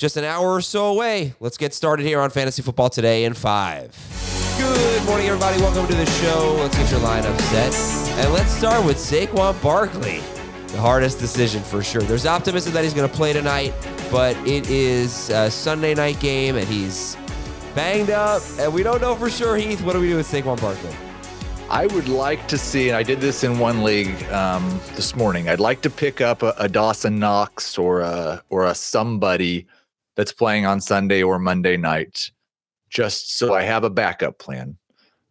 just an hour or so away. Let's get started here on Fantasy Football Today in five. Good morning, everybody. Welcome to the show. Let's get your lineup set. And let's start with Saquon Barkley. The hardest decision for sure. There's optimism that he's going to play tonight, but it is a Sunday night game and he's banged up. And we don't know for sure, Heath. What do we do with Saquon Barkley? I would like to see, and I did this in one league um, this morning. I'd like to pick up a, a Dawson Knox or a or a somebody that's playing on Sunday or Monday night, just so I have a backup plan.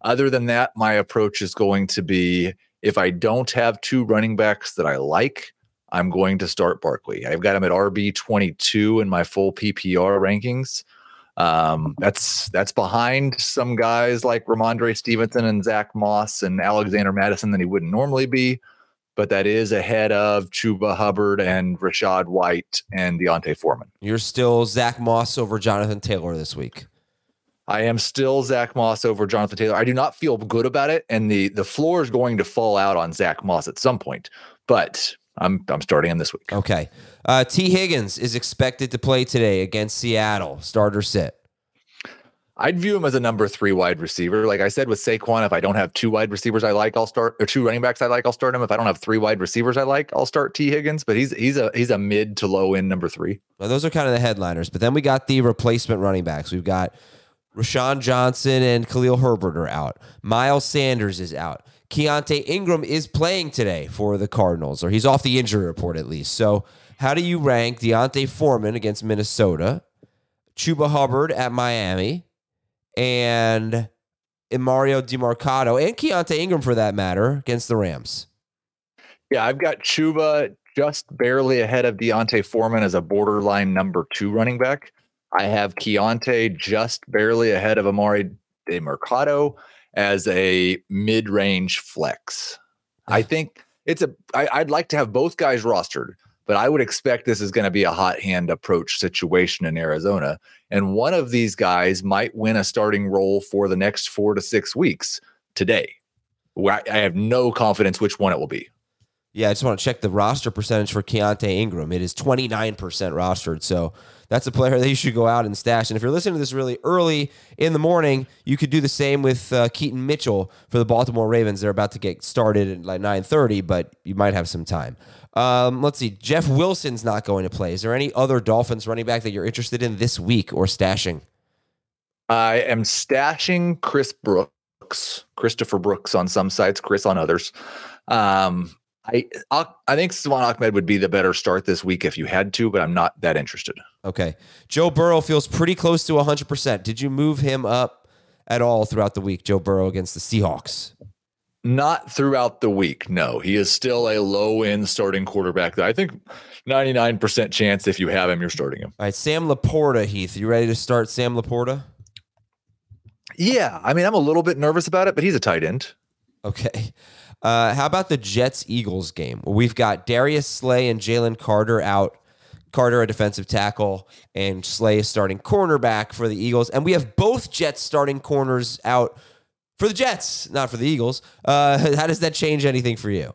Other than that, my approach is going to be if I don't have two running backs that I like, I'm going to start Barkley. I've got him at RB 22 in my full PPR rankings. Um, that's that's behind some guys like Rhamondre Stevenson and Zach Moss and Alexander Mattison that he wouldn't normally be but that is ahead of Chuba Hubbard and Rachaad White and D'Onta Foreman. You're still Zach Moss over Jonathan Taylor this week. I am still Zach Moss over Jonathan Taylor. I do not feel good about it, and the the floor is going to fall out on Zach Moss at some point. But I'm I'm starting him this week. Okay. Uh, Tee Higgins is expected to play today against Seattle. Starter sit. I'd view him as a number three wide receiver. Like I said with Saquon, if I don't have two wide receivers I like, I'll start or two running backs I like, I'll start him. If I don't have three wide receivers I like, I'll start Tee Higgins. But he's he's a he's a mid to low end number three. Well, those are kind of the headliners. But then we got the replacement running backs. We've got Roschon Johnson and Khalil Herbert are out. Miles Sanders is out. Keaontay Ingram is playing today for the Cardinals, or he's off the injury report at least. So, how do you rank D'Onta Foreman against Minnesota, Chuba Hubbard at Miami, and Emari Demercado and Keaontay Ingram for that matter against the Rams? Yeah, I've got Chuba just barely ahead of D'Onta Foreman as a borderline number two running back. I have Keaontay just barely ahead of Emari Demercado as a mid-range flex. I think it's a. I, I'd like to have both guys rostered, but I would expect this is going to be a hot hand approach situation in Arizona. And one of these guys might win a starting role for the next four to six weeks today. I have no confidence which one it will be. Yeah, I just want to check the roster percentage for Keaontay Ingram. It is 29% rostered. So that's a player that you should go out and stash. And if you're listening to this really early in the morning, you could do the same with uh, Keaton Mitchell for the Baltimore Ravens. They're about to get started at like 9:30, but you might have some time. Um, let's see. Jeff Wilson's not going to play. Is there any other Dolphins running back that you're interested in this week or stashing? I am stashing Chris Brooks, Christopher Brooks on some sites, Chris on others. Um, I I'll, i think Salvon Ahmed would be the better start this week if you had to, but I'm not that interested. Okay. Joe Burrow feels pretty close to 100%. Did you move him up at all throughout the week, Joe Burrow against the Seahawks? Not throughout the week. No, he is still a low end starting quarterback. I think 99% chance if you have him, you're starting him. All right. Sam LaPorta, Heath. You ready to start Sam LaPorta? Yeah. I mean, I'm a little bit nervous about it, but he's a tight end. Okay. Uh, how about the Jets Eagles game? we've got Darius Slay and Jalen Carter out. Carter, a defensive tackle, and Slay a starting cornerback for the Eagles. And we have both Jets starting corners out for the Jets, not for the Eagles. Uh, how does that change anything for you?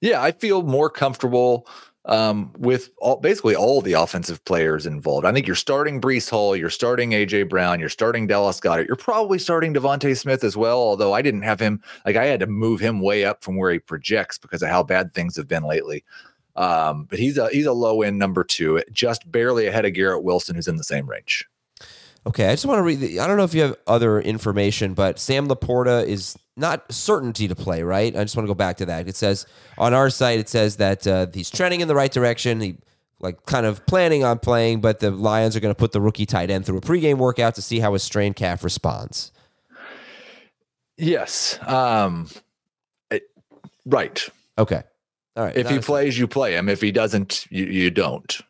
Yeah, I feel more comfortable um, with all, basically all the offensive players involved. I think you're starting Breece Hall, you're starting AJ Brown, you're starting Dallas Goedert, you're probably starting DeVonta Smith as well. Although I didn't have him, like I had to move him way up from where he projects because of how bad things have been lately. Um, but he's a he's a low end number two, just barely ahead of Garrett Wilson, who's in the same range. Okay, I just want to read. The, I don't know if you have other information, but Sam LaPorta is not certainty to play, right? I just want to go back to that. It says on our site, it says that uh, he's trending in the right direction. He like kind of planning on playing, but the Lions are going to put the rookie tight end through a pregame workout to see how his strained calf responds. Yes. Um, it, right. Okay. All right. If he plays, you play him. If he doesn't, you, you don't.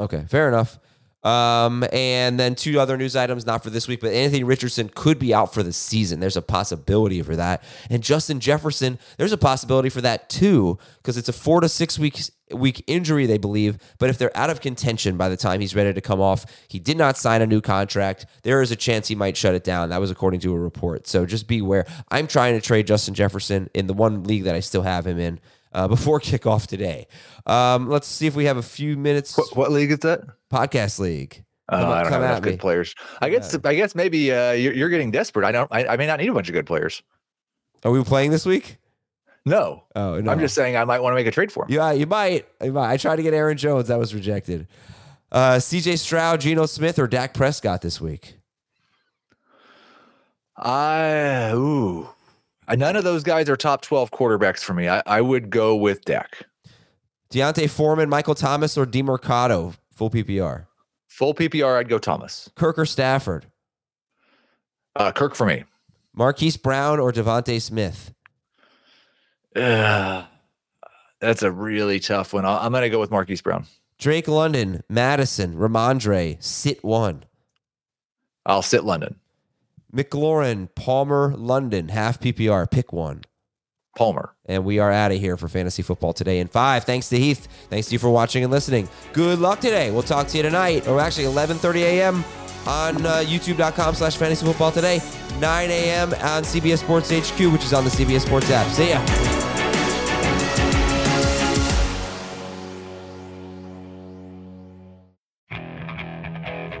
Okay. Fair enough. Um, and then two other news items, not for this week, but Anthony Richardson could be out for the season. There's a possibility for that. And Justin Jefferson, there's a possibility for that too, because it's a four to six weeks week injury, they believe. But if they're out of contention by the time he's ready to come off, he did not sign a new contract. There is a chance he might shut it down. That was according to a report. So just beware. I'm trying to trade Justin Jefferson in the one league that I still have him in uh, before kickoff today. Um, let's see if we have a few minutes. What, what league is that? Podcast league. Uh, I don't have good players. I guess. I guess maybe uh, you're, you're, getting desperate. I don't. I, I, may not need a bunch of good players. Are we playing this week? No. Oh no. I'm just saying I might want to make a trade for him. Yeah, you might. You might. I tried to get Aaron Jones. That was rejected. Uh, C.J. Stroud, Geno Smith, or Dak Prescott this week? I ooh. None of those guys are top 12 quarterbacks for me. I, I would go with Dak. D'Onta Foreman, Michael Thomas, or Demercado, full PPR? Full PPR, I'd go Thomas. Kirk or Stafford? Uh, Kirk for me. Marquise Brown or DeVonta Smith? Uh, that's a really tough one. I'm going to go with Marquise Brown. Drake London, Mattison, Rhamondre, sit one. I'll sit London. McLaurin, Palmer, London, half PPR. Pick one. Palmer. And we are out of here for fantasy football today in five. Thanks to Heath. Thanks to you for watching and listening. Good luck today. We'll talk to you tonight, or actually 11:30 a.m. on uh, YouTube.com slash fantasy football today, 9 a.m. on CBS Sports HQ, which is on the CBS Sports app. See ya.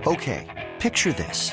Okay, picture this.